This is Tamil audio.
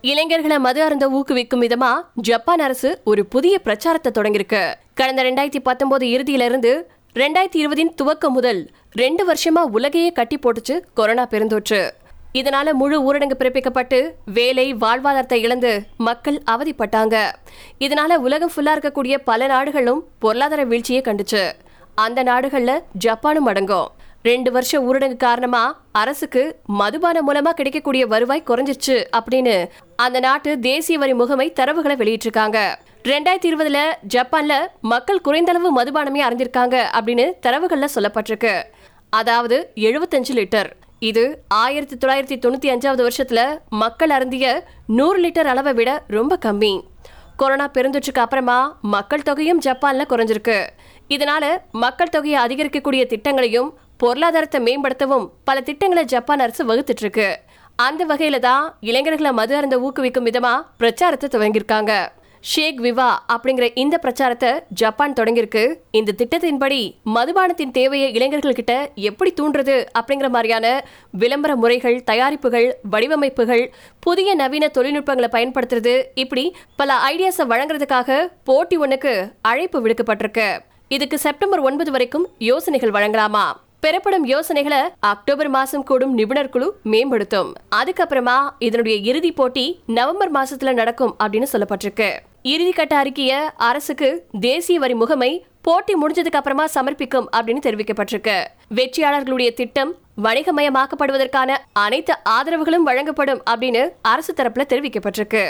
இளைஞர்களை மது அருந்த ஊக்குவிக்கும் விதமா ஜப்பான் அரசு ஒரு புதிய பிரச்சாரத்தை தொடங்கியிருக்கு. கடந்த ரெண்டாயிரத்தி பத்தொன்பது இறுதியில இருந்து ரெண்டாயிரத்தி இருபதின் துவக்கம் முதல் ரெண்டு வருஷமா உலகையே கட்டி போட்டுச்சு கொரோனா பெருந்தொற்று. இதனால முழு ஊரடங்கு பிறப்பிக்கப்பட்டு வேலை வாழ்வாதாரத்தை இழந்து மக்கள் அவதிப்பட்டாங்க. இதனால உலகம் ஃபுல்லா இருக்கக்கூடிய பல நாடுகளும் பொருளாதார வீழ்ச்சியை கண்டுச்சு. அந்த நாடுகள்ல ஜப்பானும் அடங்கும். ரெண்டு வருஷம் ஊரடங்கு காரணமா அரசுக்கு மதுபானம் மூலமா கிடைக்கக்கூடிய வருவாய் குறைஞ்சிச்சு அப்படின்னு அந்த நாட்டு தேசிய வரி முகமை தரவுகளை வெளியிட்டிருக்காங்க. ரெண்டாயிரத்தி இருபதுல ஜப்பான்ல மக்கள் குறைந்தளவு மதுபானமே அறிந்திருக்காங்க அப்படின்னு தரவுகள்ல சொல்லப்பட்டிருக்கு. அதாவது எழுபத்தஞ்சு லிட்டர். இது ஆயிரத்தி தொள்ளாயிரத்தி தொண்ணூத்தி அஞ்சாவது வருஷத்துல மக்கள் அருந்திய நூறு லிட்டர் அளவை விட ரொம்ப கம்மி. கொரோனா பெருந்தொற்றுக்கு அப்புறமா மக்கள் தொகையும் ஜப்பான்ல குறைஞ்சிருக்கு. இதனால மக்கள் தொகையை அதிகரிக்கக்கூடிய திட்டங்களையும் பொருளாதாரத்தை மேம்படுத்தவும் பல திட்டங்களை ஜப்பான் அரசு வகுத்துட்டு இருக்கு அந்த வகையில தான் இளைஞர்களை மது அருந்த ஊக்குவிக்கும் விதமா பிரச்சாரத்தை துவங்கியிருக்காங்க. ஷேக் விவா அப்படிங்கிற இந்த பிரச்சாரத்தை ஜப்பான் தொடங்கியிருக்கு. இந்த திட்டத்தின்படி மதுபானத்தின் தேவையை இளைஞர்கள் கிட்ட எப்படி தூண்டுறது அப்படிங்கிற மாதிரியான விளம்பர முறைகள் தயாரிப்புகள் வடிவமைப்புகள் புதிய நவீன தொழில்நுட்பங்களை பயன்படுத்துறது இப்படி பல ஐடியாஸை வழங்குறதுக்காக போட்டி ஒன்றுக்கு அழைப்பு விடுக்கப்பட்டிருக்கு. இதுக்கு செப்டம்பர் ஒன்பது வரைக்கும் யோசனைகள் வழங்கலாமா? பெறப்படும் யோசனைகளை அக்டோபர் மாசம் கூடும் நிபுணர் குழு மேம்படுத்தும். அதுக்கப்புறமா இதனுடைய இறுதி போட்டி நவம்பர் மாசத்துல நடக்கும் அப்படின்னு சொல்லப்பட்டிருக்கு. இறுதிக்கட்ட அறிக்கைய அரசுக்கு தேசிய வரி முகமை போட்டி முடிஞ்சதுக்கு அப்புறமா சமர்ப்பிக்கும் அப்படின்னு தெரிவிக்கப்பட்டிருக்கு. வெற்றியாளர்களுடைய திட்டம் வணிகமயமாக்கப்படுவதற்கான அனைத்து ஆதரவுகளும் வழங்கப்படும் அப்படின்னு அரசு தரப்புல தெரிவிக்கப்பட்டிருக்கு.